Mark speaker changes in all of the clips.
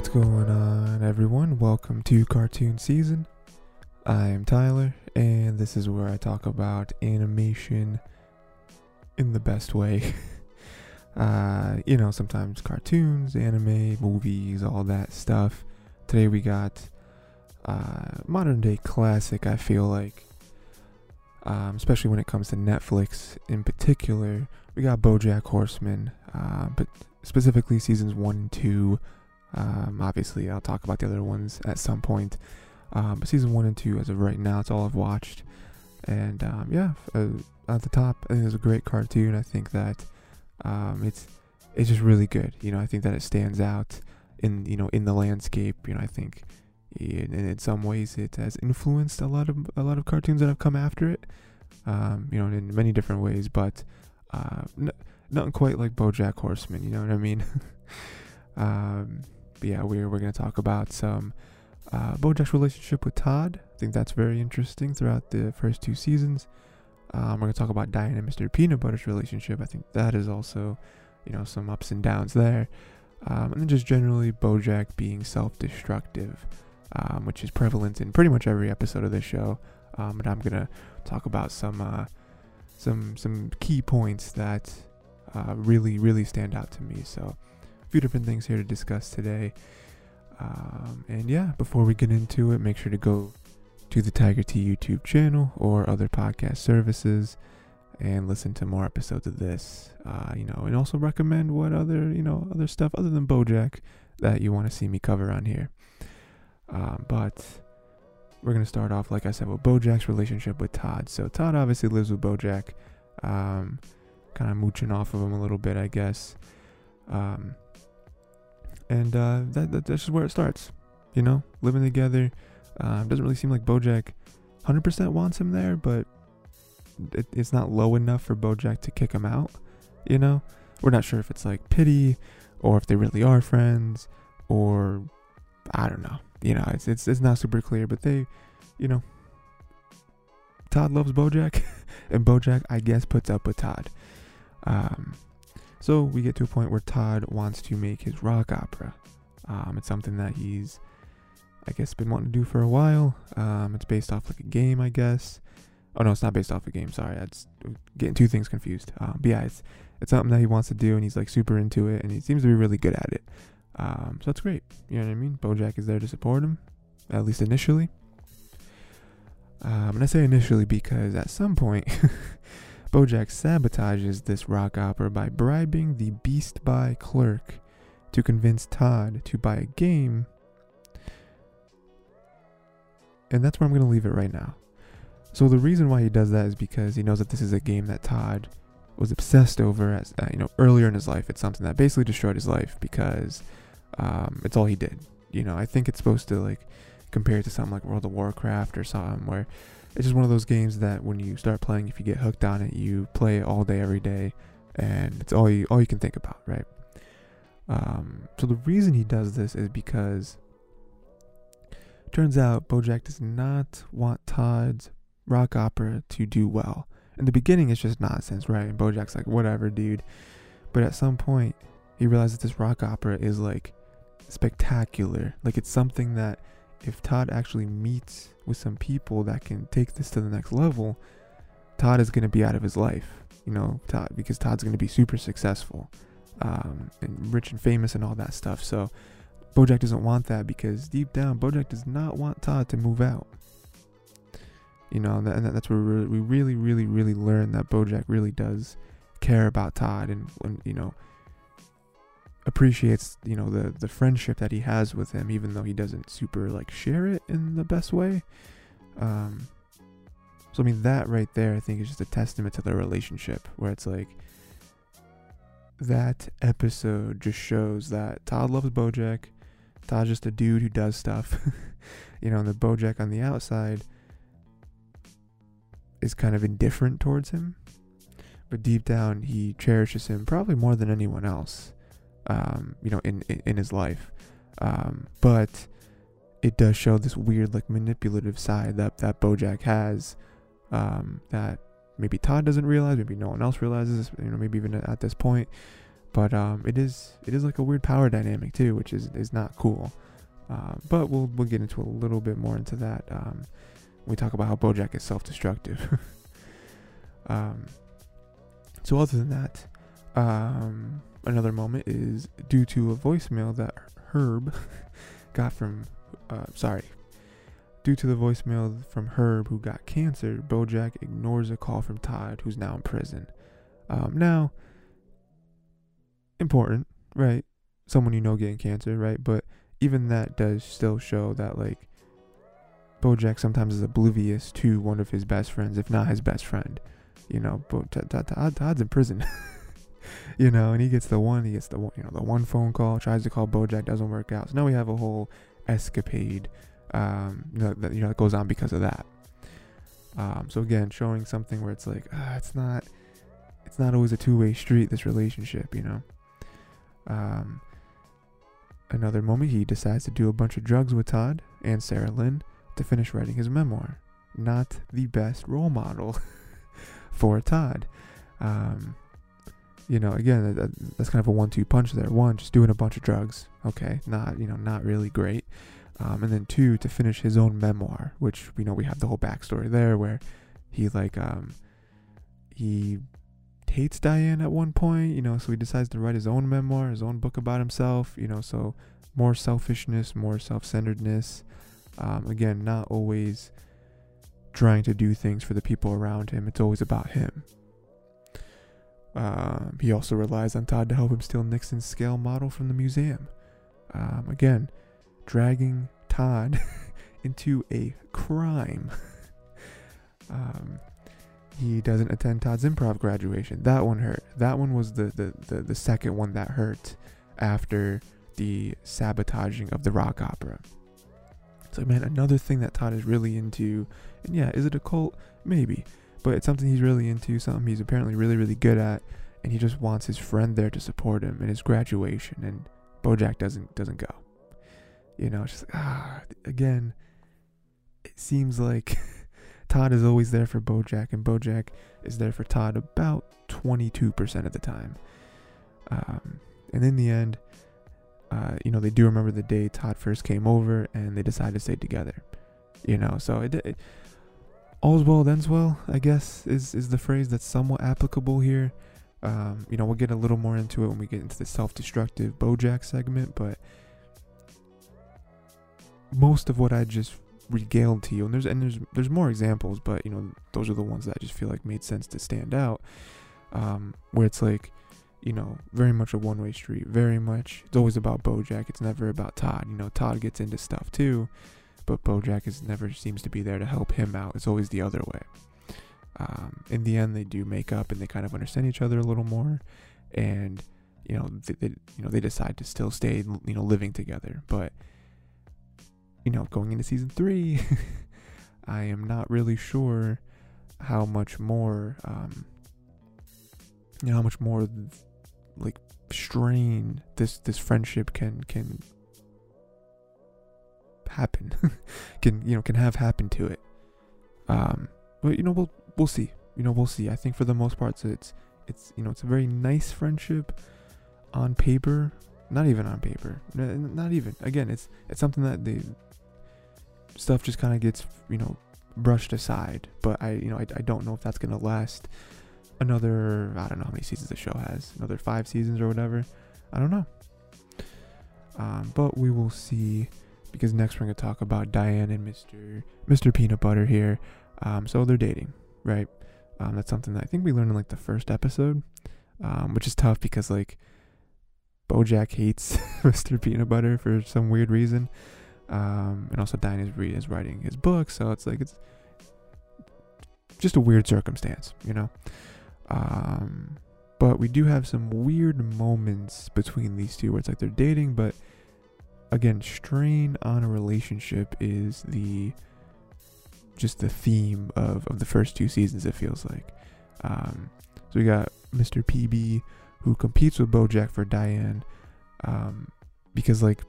Speaker 1: What's going on, everyone? Welcome to Cartoon Season. I am Tyler, and this is where I talk about animation in the best way. uh, you know, sometimes cartoons, anime, movies, all that stuff. Today we got uh, modern day classic, I feel like. Um, especially when it comes to Netflix in particular. We got Bojack Horseman, uh, but specifically seasons one and two. Um, obviously, I'll talk about the other ones at some point. Um, but season one and two, as of right now, it's all I've watched. And um, yeah, uh, at the top, I think it's a great cartoon. I think that um, it's it's just really good. You know, I think that it stands out in you know in the landscape. You know, I think in, in some ways it has influenced a lot of a lot of cartoons that have come after it. Um, you know, in many different ways, but uh, n- not quite like BoJack Horseman. You know what I mean? um, but yeah, we're we're gonna talk about some uh, BoJack's relationship with Todd. I think that's very interesting throughout the first two seasons. Um, we're gonna talk about Diane and Mr. Peanut Butter's relationship. I think that is also, you know, some ups and downs there. Um, and then just generally BoJack being self-destructive, um, which is prevalent in pretty much every episode of this show. Um, but I'm gonna talk about some uh, some some key points that uh, really really stand out to me. So few different things here to discuss today. Um, and yeah, before we get into it, make sure to go to the Tiger T YouTube channel or other podcast services and listen to more episodes of this. Uh, you know, and also recommend what other you know other stuff other than BoJack that you want to see me cover on here. Um, but we're gonna start off, like I said, with BoJack's relationship with Todd. So Todd obviously lives with BoJack, um, kind of mooching off of him a little bit, I guess. Um, and uh, that, that, that's just where it starts. You know, living together. Um, doesn't really seem like BoJack 100% wants him there, but it, it's not low enough for BoJack to kick him out. You know, we're not sure if it's like pity, or if they really are friends, or I don't know. You know, it's it's it's not super clear, but they, you know, Todd loves BoJack, and BoJack, I guess, puts up with Todd. Um, so we get to a point where Todd wants to make his rock opera. Um, it's something that he's, I guess, been wanting to do for a while. Um, it's based off like a game, I guess. Oh no, it's not based off a game. Sorry, I'm getting two things confused. Um, but yeah, it's it's something that he wants to do, and he's like super into it, and he seems to be really good at it. Um, so that's great. You know what I mean? Bojack is there to support him, at least initially. Um, and I say initially because at some point, Bojack sabotages this rock opera by bribing the Beast Buy clerk to convince Todd to buy a game. And that's where I'm going to leave it right now. So the reason why he does that is because he knows that this is a game that Todd was obsessed over as uh, you know earlier in his life. It's something that basically destroyed his life because um, it's all he did. You know, I think it's supposed to like compare it to something like World of Warcraft or something where it's just one of those games that when you start playing, if you get hooked on it, you play all day, every day, and it's all you all you can think about, right? Um, so the reason he does this is because turns out Bojack does not want Todd's rock opera to do well. In the beginning, it's just nonsense, right? And Bojack's like, whatever, dude. But at some point, he realizes this rock opera is like spectacular. Like it's something that if Todd actually meets with some people that can take this to the next level, Todd is going to be out of his life, you know, Todd, because Todd's going to be super successful, um, and rich and famous and all that stuff. So Bojack doesn't want that because deep down, Bojack does not want Todd to move out. You know, and, that, that's where we really, really, really learn that Bojack really does care about Todd and, and you know, appreciates you know the the friendship that he has with him even though he doesn't super like share it in the best way. Um so i mean that right there i think is just a testament to their relationship where it's like that episode just shows that todd loves bojack. Todd's just a dude who does stuff. You know and the bojack on the outside is kind of indifferent towards him. But deep down he cherishes him probably more than anyone else um, you know, in, in, in his life. Um, but it does show this weird, like, manipulative side that, that Bojack has um, that maybe Todd doesn't realize, maybe no one else realizes, you know, maybe even at this point. but um, it is it is like a weird power dynamic too, which is is not cool. Uh, but we'll we'll get into a little bit more into that um, we talk about how BoJack is self-destructive. um, so other than that, um, another moment is due to a voicemail that Herb got from, uh, sorry, due to the voicemail from Herb who got cancer, BoJack ignores a call from Todd, who's now in prison. Um, now, important, right? Someone you know getting cancer, right? But even that does still show that like Bojack sometimes is oblivious to one of his best friends, if not his best friend. You know, Todd's in prison. you know, and he gets the one, he gets the one, you know, the one phone call, tries to call Bojack, doesn't work out. So now we have a whole escapade, um, you know, that you know that goes on because of that. Um, so again, showing something where it's like, uh, it's not, it's not always a two-way street. This relationship, you know. Um, another moment, he decides to do a bunch of drugs with Todd and Sarah Lynn to finish writing his memoir. Not the best role model for Todd. Um, you know, again, that, that's kind of a one-two punch there. One, just doing a bunch of drugs. Okay, not you know, not really great. Um, and then two, to finish his own memoir, which we know we have the whole backstory there, where he like um, he hates Diane at one point, you know, so he decides to write his own memoir, his own book about himself, you know, so more selfishness, more self centeredness. Um, again, not always trying to do things for the people around him, it's always about him. Um, he also relies on Todd to help him steal Nixon's scale model from the museum. Um, again, dragging Todd into a crime. um, he doesn't attend Todd's improv graduation. That one hurt. That one was the, the, the, the second one that hurt after the sabotaging of the rock opera. So, man, another thing that Todd is really into, and yeah, is it a cult? Maybe, but it's something he's really into, something he's apparently really, really good at, and he just wants his friend there to support him in his graduation, and Bojack doesn't doesn't go. You know, it's just ah, again, it seems like Todd is always there for Bojack, and Bojack is there for Todd about 22% of the time. Um, and in the end, uh, you know, they do remember the day Todd first came over, and they decide to stay together. You know, so it, it all's well ends well. I guess is is the phrase that's somewhat applicable here. Um, you know, we'll get a little more into it when we get into the self-destructive Bojack segment, but most of what I just regaled to you, and there's and there's there's more examples, but you know, those are the ones that I just feel like made sense to stand out. Um, where it's like, you know, very much a one-way street. Very much, it's always about BoJack. It's never about Todd. You know, Todd gets into stuff too, but BoJack is never seems to be there to help him out. It's always the other way. Um, in the end, they do make up and they kind of understand each other a little more, and you know, they, they you know they decide to still stay, you know, living together. But you know, going into season three, I am not really sure how much more, um, you know, how much more like strain this this friendship can can happen, can you know can have happen to it. Um, but you know we'll we'll see. You know we'll see. I think for the most part, so it's it's you know it's a very nice friendship on paper. Not even on paper. Not even. Again, it's it's something that the stuff just kind of gets you know brushed aside. But I you know I, I don't know if that's gonna last another I don't know how many seasons the show has. Another five seasons or whatever. I don't know. Um, but we will see because next we're gonna talk about Diane and Mr. Mr. Peanut Butter here. Um, so they're dating, right? Um, that's something that I think we learned in like the first episode, um, which is tough because like BoJack hates Mr. Peanut Butter for some weird reason, um, and also Diane is, re- is writing his book, so it's like it's just a weird circumstance, you know. Um, but we do have some weird moments between these two where it's like they're dating, but again, strain on a relationship is the just the theme of, of the first two seasons, it feels like. Um, so we got Mr. PB who competes with Bojack for Diane um, because like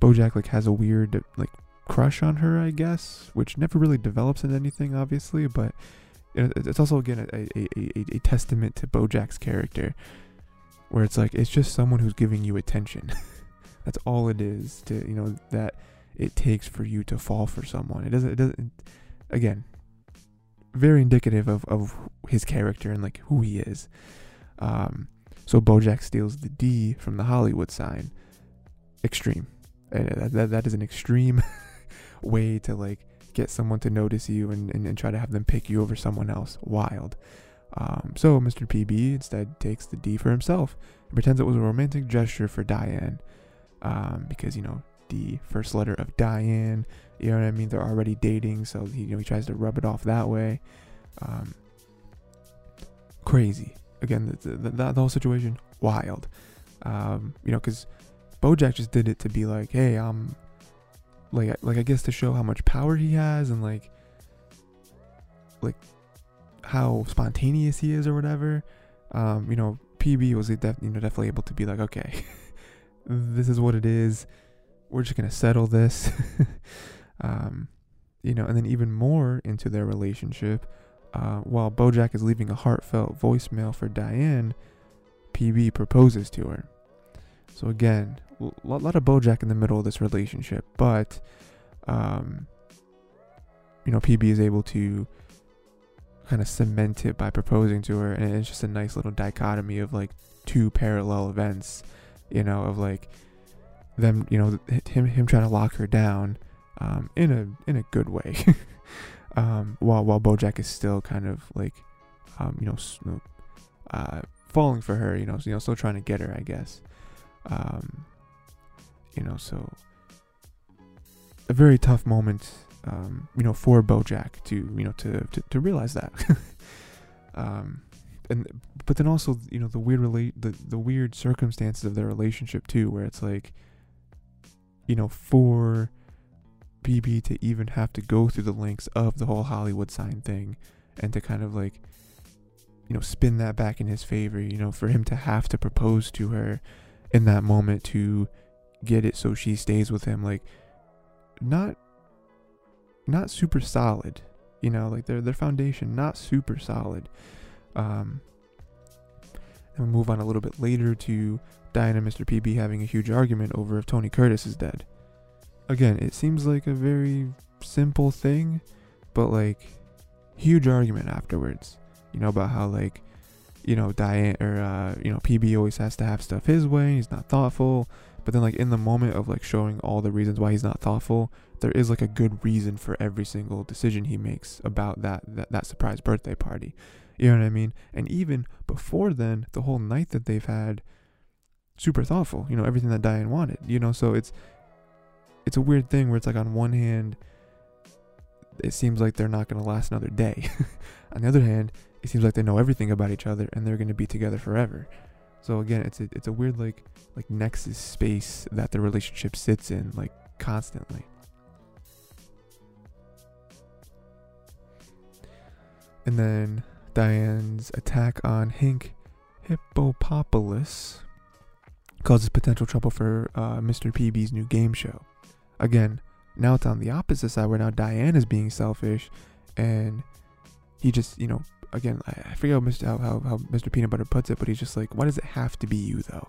Speaker 1: Bojack like has a weird like crush on her, I guess, which never really develops into anything, obviously, but it's also again a, a, a, a testament to Bojack's character where it's like it's just someone who's giving you attention. That's all it is to you know that it takes for you to fall for someone. It doesn't. It doesn't. Again, very indicative of of his character and like who he is. Um, so Bojack steals the D from the Hollywood sign. Extreme. That, that, that is an extreme way to like get someone to notice you and, and, and, try to have them pick you over someone else. Wild. Um, so Mr. PB instead takes the D for himself and pretends it was a romantic gesture for Diane. Um, because, you know, the first letter of Diane, you know what I mean? They're already dating, so he, you know, he tries to rub it off that way. Um, crazy. Again, the, the, the, whole situation, wild. Um, you know, because Bojack just did it to be like, hey, I'm like, like I guess to show how much power he has and like, like how spontaneous he is or whatever. Um, you know, PB was def- you know definitely able to be like, okay, this is what it is. We're just gonna settle this. um, you know, and then even more into their relationship. Uh, while Bojack is leaving a heartfelt voicemail for Diane, PB proposes to her. So again, a lot of Bojack in the middle of this relationship, but um, you know, PB is able to kind of cement it by proposing to her, and it's just a nice little dichotomy of like two parallel events, you know, of like them, you know, him him trying to lock her down, um, in a in a good way, um, while while BoJack is still kind of like, um, you know, uh, falling for her, you know, you know, still trying to get her, I guess, um, you know, so a very tough moment um, you know, for Bojack to, you know, to, to, to realize that. um, and, but then also, you know, the weird relate, the, the weird circumstances of their relationship too, where it's like, you know, for PB to even have to go through the links of the whole Hollywood sign thing and to kind of like, you know, spin that back in his favor, you know, for him to have to propose to her in that moment to get it so she stays with him, like, not not super solid. You know, like their their foundation not super solid. Um, and we move on a little bit later to Diane and Mr. PB having a huge argument over if Tony Curtis is dead. Again, it seems like a very simple thing, but like huge argument afterwards. You know about how like you know Diane or uh, you know PB always has to have stuff his way. He's not thoughtful. But then like in the moment of like showing all the reasons why he's not thoughtful, there is like a good reason for every single decision he makes about that that, that surprise birthday party. You know what I mean? And even before then, the whole night that they've had, super thoughtful. You know everything that Diane wanted. You know, so it's it's a weird thing where it's like on one hand, it seems like they're not gonna last another day. on the other hand, it seems like they know everything about each other and they're gonna be together forever. So again, it's a, it's a weird like like nexus space that the relationship sits in like constantly. And then Diane's attack on Hank Hippopopalous causes potential trouble for uh, Mr. PB's new game show. Again, now it's on the opposite side where now Diane is being selfish and he just, you know, again, I, forget how Mr. How, how, how Mr. Peanut Butter puts it, but he's just like, why does it have to be you though?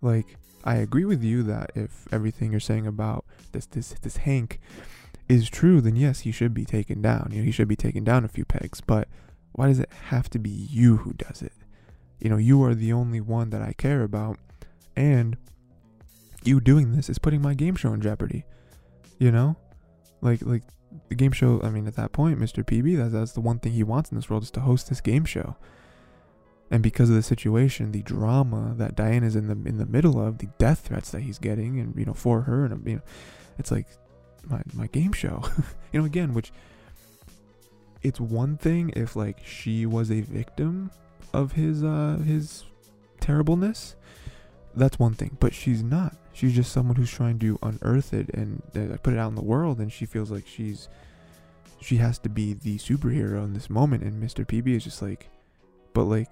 Speaker 1: Like, I agree with you that if everything you're saying about this this this Hank is true, then yes, he should be taken down. You know, he should be taken down a few pegs. But why does it have to be you who does it? You know, you are the only one that I care about, and you doing this is putting my game show in jeopardy. You know, like like the game show. I mean, at that point, Mr. PB, that's that's the one thing he wants in this world is to host this game show. And because of the situation, the drama that Diane is in the in the middle of, the death threats that he's getting, and you know, for her, and you know, it's like my my game show. you know, again, which it's one thing if like she was a victim of his uh his terribleness. That's one thing, but she's not. She's just someone who's trying to unearth it and uh, put it out in the world, and she feels like she's she has to be the superhero in this moment. And Mr. PB is just like, but like,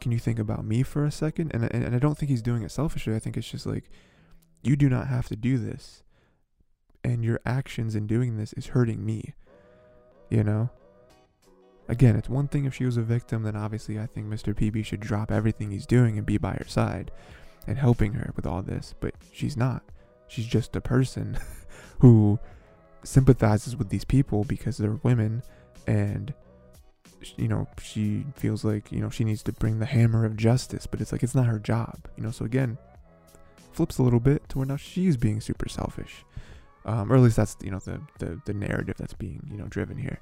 Speaker 1: can you think about me for a second? And and, and I don't think he's doing it selfishly. I think it's just like, you do not have to do this and your actions in doing this is hurting me. You know? Again, it's one thing if she was a victim, then obviously I think Mr. PB should drop everything he's doing and be by her side and helping her with all this. But she's not. She's just a person who sympathizes with these people because they're women and you know she feels like you know she needs to bring the hammer of justice but it's like it's not her job you know so again flips a little bit to where now she's being super selfish um, or at least that's you know the, the the narrative that's being you know driven here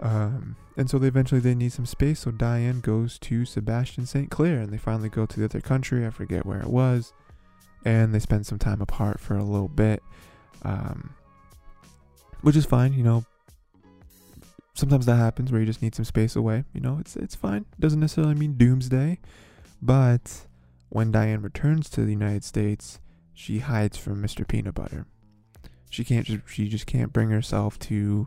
Speaker 1: um, and so they eventually they need some space so diane goes to sebastian st clair and they finally go to the other country i forget where it was and they spend some time apart for a little bit um, which is fine you know sometimes that happens where you just need some space away. You know, it's it's fine. Doesn't necessarily mean doomsday, but when Diane returns to the United States, she hides from Mr. Peanut Butter. She can't just she just can't bring herself to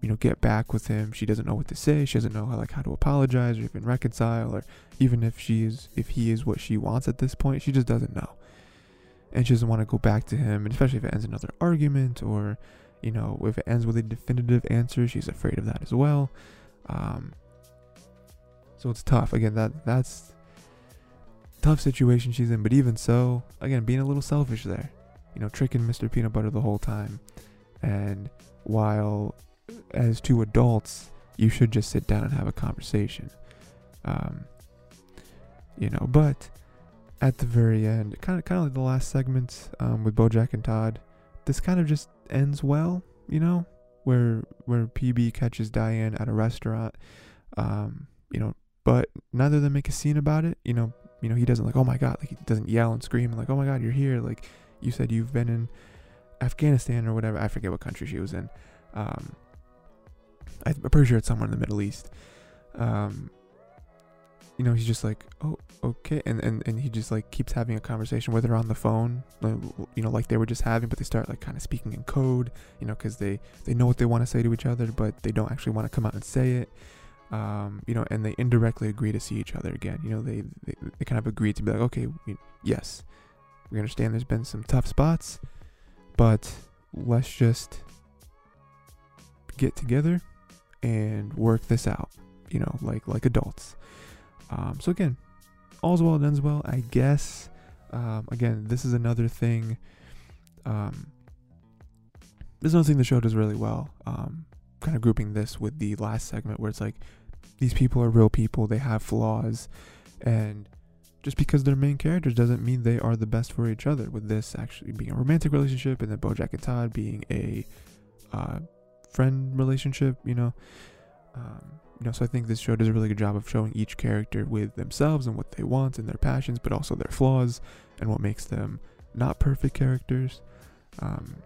Speaker 1: you know get back with him. She doesn't know what to say. She doesn't know how like how to apologize or even reconcile or even if she is if he is what she wants at this point. She just doesn't know. And she doesn't want to go back to him, and especially if it ends another argument or you know, if it ends with a definitive answer, she's afraid of that as well. Um, so it's tough. Again, that that's tough situation she's in. But even so, again, being a little selfish there, you know, tricking Mr. Peanut Butter the whole time. And while as two adults, you should just sit down and have a conversation. Um, you know, but at the very end, kind of kind of like the last segment um, with BoJack and Todd, this kind of just ends well, you know, where where PB catches Diane at a restaurant, um, you know, but neither of them make a scene about it. You know, you know he doesn't like, oh my god, like he doesn't yell and scream like, oh my god, you're here. Like you said, you've been in Afghanistan or whatever. I forget what country she was in. Um, I'm pretty sure it's somewhere in the Middle East. Um, you know, he's just like, oh, okay, and and and he just like keeps having a conversation with her on the phone, you know, like they were just having, but they start like kind of speaking in code, you know, because they they know what they want to say to each other, but they don't actually want to come out and say it. Um, you know, and they indirectly agree to see each other again. You know, they they, they kind of agree to be like, okay, yes, we understand there's been some tough spots, but let's just get together and work this out. You know, like like adults. Um, so again, all's well ends well, I guess. Um, again, this is another thing. Um, this is another thing the show does really well. Um, kind of grouping this with the last segment where it's like these people are real people, they have flaws, and just because they're main characters doesn't mean they are the best for each other. With this actually being a romantic relationship, and then BoJack and Todd being a uh, friend relationship, you know. Um, you know, so I think this show does a really good job of showing each character with themselves and what they want and their passions, but also their flaws and what makes them not perfect characters. Um,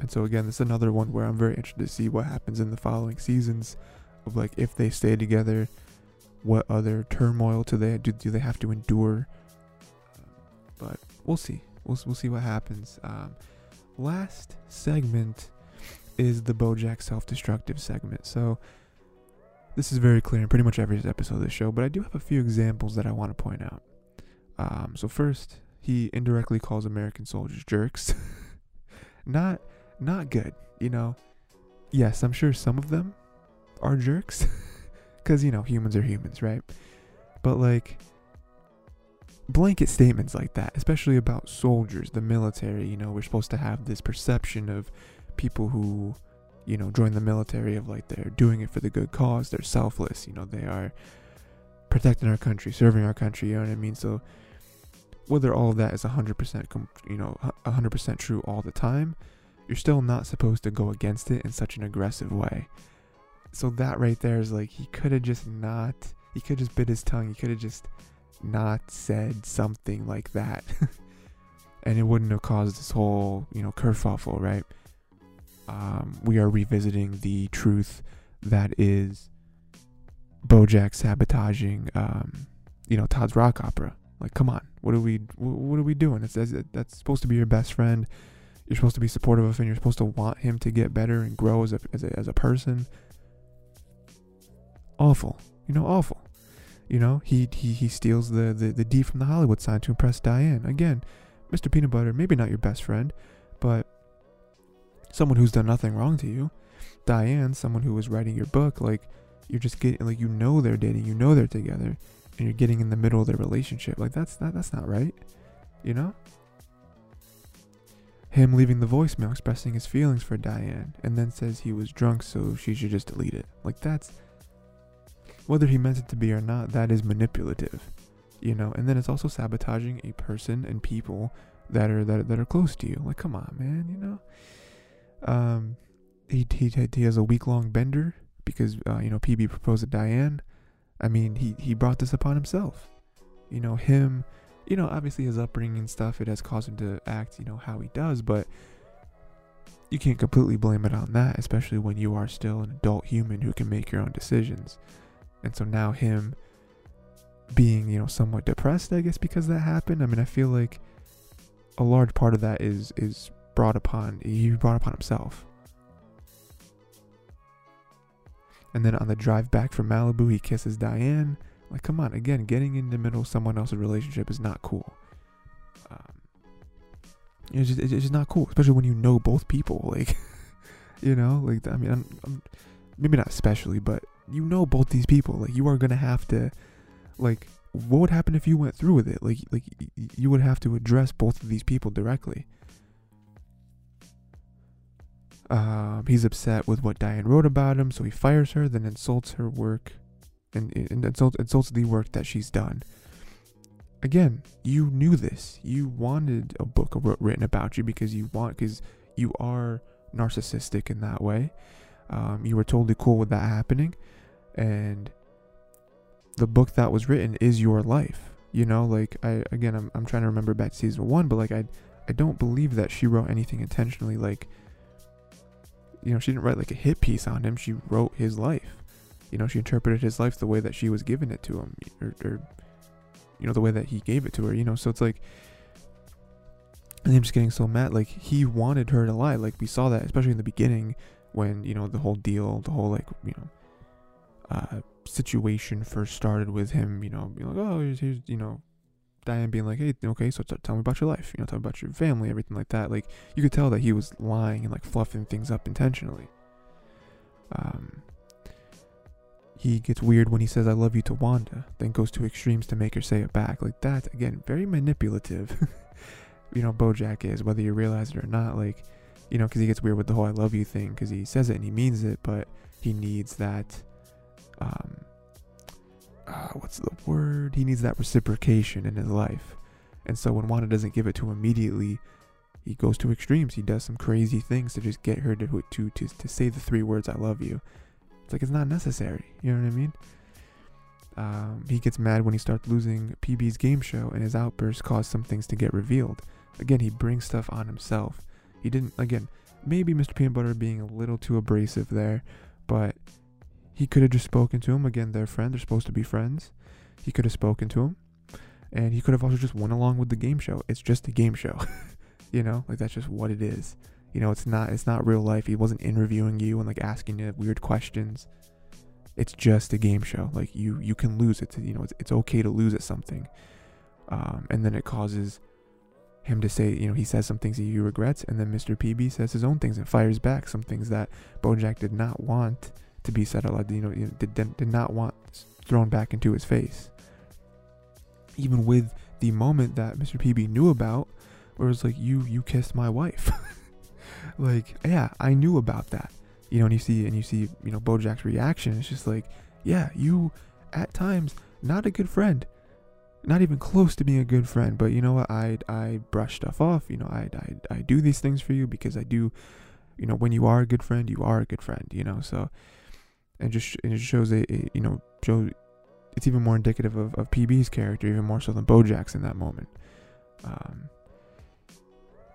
Speaker 1: and so again, this is another one where I'm very interested to see what happens in the following seasons of like if they stay together, what other turmoil do they do, do they have to endure? but we'll see. We'll we'll see what happens. Um, last segment is the BoJack self-destructive segment. So this is very clear in pretty much every episode of the show, but I do have a few examples that I want to point out. Um, so first, he indirectly calls American soldiers jerks. not not good, you know. Yes, I'm sure some of them are jerks cuz you know, humans are humans, right? But like blanket statements like that, especially about soldiers, the military, you know, we're supposed to have this perception of people who you know, join the military of like they're doing it for the good cause. They're selfless. You know, they are protecting our country, serving our country. You know what I mean? So whether all of that is 100% you know 100% true all the time you're still not supposed to go against it in such an aggressive way so that right there is like he could have just not he could just bit his tongue he could have just not said something like that and it wouldn't have caused this whole you know kerfuffle right um, we are revisiting the truth that is Bojack sabotaging, um, you know, Todd's rock opera. Like, come on, what are we, what are we doing? That's supposed to be your best friend. You're supposed to be supportive of him. You're supposed to want him to get better and grow as a, as a, as a person. Awful, you know, awful. You know, he he, he steals the, the, the D from the Hollywood sign to impress Diane. Again, Mr. Peanut Butter, maybe not your best friend, but someone who's done nothing wrong to you. Diane, someone who was writing your book, like you're just getting like you know they're dating, you know they're together, and you're getting in the middle of their relationship. Like that's that that's not right. You know? Him leaving the voicemail expressing his feelings for Diane and then says he was drunk so she should just delete it. Like that's whether he meant it to be or not, that is manipulative. You know, and then it's also sabotaging a person and people that are that, that are close to you. Like come on, man, you know? Um he he he has a week long bender because uh, you know PB proposed to Diane. I mean, he he brought this upon himself. You know, him, you know, obviously his upbringing and stuff it has caused him to act, you know, how he does, but you can't completely blame it on that, especially when you are still an adult human who can make your own decisions. And so now him being, you know, somewhat depressed, I guess because that happened. I mean, I feel like a large part of that is is brought upon he brought upon himself And then on the drive back from Malibu, he kisses Diane. Like, come on, again, getting in the middle of someone else's relationship is not cool. Um, it's just, it's just not cool, especially when you know both people. Like, you know, like I mean, I'm, I'm, maybe not especially, but you know both these people. Like, you are gonna have to, like, what would happen if you went through with it? Like, like you would have to address both of these people directly. Um, he's upset with what Diane wrote about him, so he fires her, then insults her work, and, and insults, insults the work that she's done. Again, you knew this. You wanted a book written about you because you want, because you are narcissistic in that way. Um, you were totally cool with that happening, and the book that was written is your life. You know, like I again, I'm I'm trying to remember back to season one, but like I I don't believe that she wrote anything intentionally. Like you know, she didn't write like a hit piece on him. She wrote his life. You know, she interpreted his life the way that she was giving it to him, or, or you know, the way that he gave it to her. You know, so it's like, I'm just getting so mad. Like he wanted her to lie. Like we saw that, especially in the beginning, when you know the whole deal, the whole like you know, uh, situation first started with him. You know, being like, oh, here's, here's you know, Diane being like, hey, okay, so t- tell me about your life, you know, tell me about your family, everything like that. Like, you could tell that he was lying and like fluffing things up intentionally. Um, he gets weird when he says, I love you to Wanda, then goes to extremes to make her say it back. Like, that, again, very manipulative. you know, Bojack is, whether you realize it or not. Like, you know, because he gets weird with the whole I love you thing, because he says it and he means it, but he needs that, um, uh, what's the word? He needs that reciprocation in his life. And so when Wanda doesn't give it to him immediately, he goes to extremes. He does some crazy things to just get her to to to, to say the three words "I love you." It's like it's not necessary. You know what I mean? Um, he gets mad when he starts losing PB's game show, and his outbursts cause some things to get revealed. Again, he brings stuff on himself. He didn't. Again, maybe Mr. Peanut Butter being a little too abrasive there, but he could have just spoken to him. Again, they're friends. They're supposed to be friends. He could have spoken to him. And he could have also just went along with the game show. It's just a game show. you know, like that's just what it is. You know, it's not it's not real life. He wasn't interviewing you and like asking you weird questions. It's just a game show. Like you you can lose it. You know, it's it's okay to lose at something. Um, and then it causes him to say, you know, he says some things that he regrets, and then Mr. PB says his own things and fires back some things that Bojack did not want to be said. You know, you know did, did not want thrown back into his face. Even with the moment that Mr. PB knew about, where it was like, "You you kissed my wife," like, yeah, I knew about that. You know, and you see and you see, you know, Bojack's reaction. It's just like, yeah, you at times not a good friend, not even close to being a good friend. But you know what? I I brush stuff off. You know, I I I do these things for you because I do. You know, when you are a good friend, you are a good friend. You know, so and just it shows a, a you know show it's even more indicative of, of PB's character, even more so than Bojack's in that moment. Um,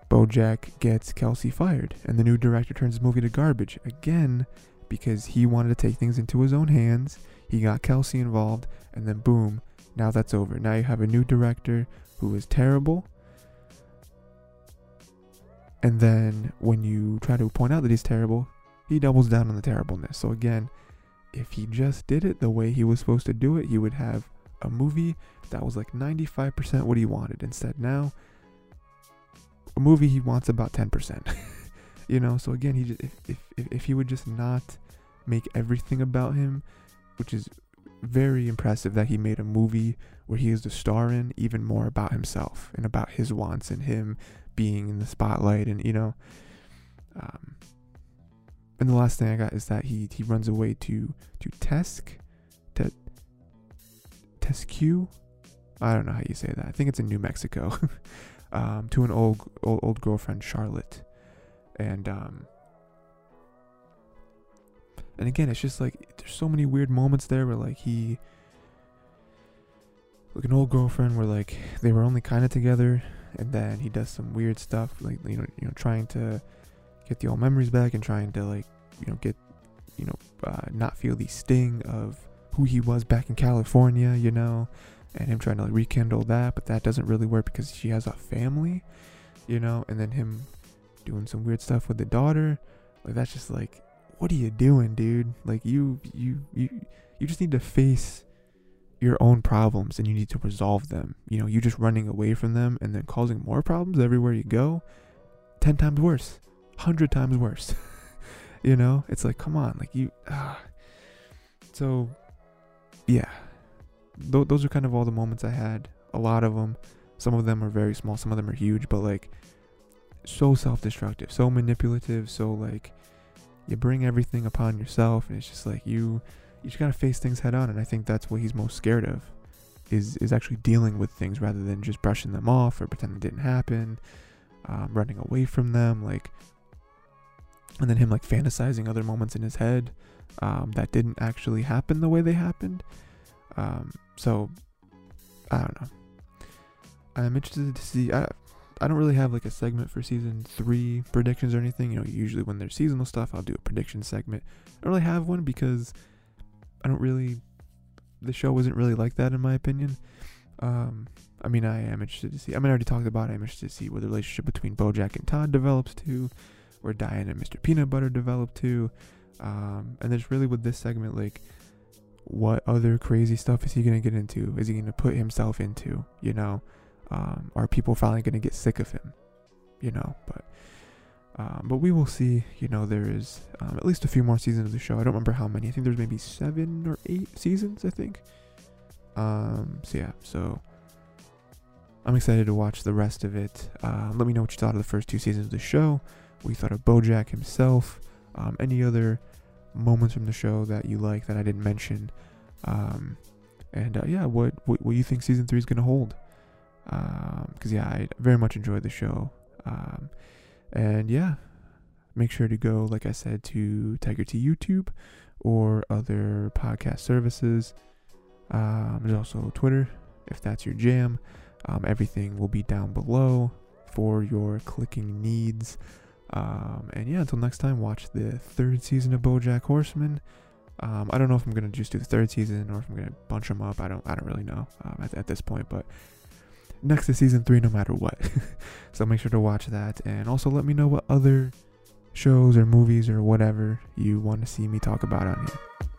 Speaker 1: Bojack gets Kelsey fired, and the new director turns the movie to garbage again because he wanted to take things into his own hands. He got Kelsey involved, and then boom, now that's over. Now you have a new director who is terrible. And then when you try to point out that he's terrible, he doubles down on the terribleness. So again, if he just did it the way he was supposed to do it, he would have a movie that was like 95% what he wanted. Instead, now, a movie he wants about 10%. You know, so again, he just if if if, if he would just not make everything about him, which is very impressive that he made a movie where he is the star in even more about himself and about his wants and him being in the spotlight and you know um, and the last thing I got is that he he runs away to to Tesk, to Tescu. I don't know how you say that. I think it's in New Mexico. um, to an old old old girlfriend Charlotte, and um, and again, it's just like there's so many weird moments there where like he, like an old girlfriend, where like they were only kind of together, and then he does some weird stuff, like you know, you know, trying to get the old memories back and trying to like you know get you know uh, not feel the sting of who he was back in California, you know, and him trying to like rekindle that, but that doesn't really work because she has a family, you know, and then him doing some weird stuff with the daughter, like that's just like, what are you doing, dude? Like you you you you just need to face your own problems and you need to resolve them. You know, you just running away from them and then causing more problems everywhere you go, ten times worse, hundred times worse. You know, it's like, come on, like you. Ah. So, yeah, Th- those are kind of all the moments I had. A lot of them. Some of them are very small. Some of them are huge. But like, so self-destructive, so manipulative, so like, you bring everything upon yourself, and it's just like you, you just gotta face things head on. And I think that's what he's most scared of, is is actually dealing with things rather than just brushing them off or pretending it didn't happen, um, running away from them. Like and then him like fantasizing other moments in his head um, that didn't actually happen the way they happened. Um, so I don't know. I'm interested to see. I I don't really have like a segment for season three predictions or anything. You know, usually when there's seasonal stuff, I'll do a prediction segment. I don't really have one because I don't really. The show wasn't really like that in my opinion. Um, I mean, I am interested to see. I mean, I already talked about. It. I'm interested to see what the relationship between BoJack and Todd develops to where Diane and Mr. Peanut Butter developed too. Um, and there's really with this segment, like, what other crazy stuff is he gonna get into? Is he gonna put himself into? You know, um, are people finally gonna get sick of him? You know, but um, but we will see. You know, there is um, at least a few more seasons of the show. I don't remember how many. I think there's maybe seven or eight seasons. I think. Um. So yeah. So I'm excited to watch the rest of it. Uh, let me know what you thought of the first two seasons of the show we thought of Bojack himself, um, any other moments from the show that you like that I didn't mention, um, and uh, yeah, what, what what you think season three is gonna hold? Because um, yeah, I very much enjoyed the show, um, and yeah, make sure to go like I said to Tiger T YouTube or other podcast services. Um, there's also Twitter if that's your jam. Um, everything will be down below for your clicking needs. Um, and yeah, until next time, watch the third season of BoJack Horseman. Um, I don't know if I'm gonna just do the third season or if I'm gonna bunch them up. I don't. I don't really know um, at, at this point, but next is season three, no matter what. so make sure to watch that, and also let me know what other shows or movies or whatever you want to see me talk about on here.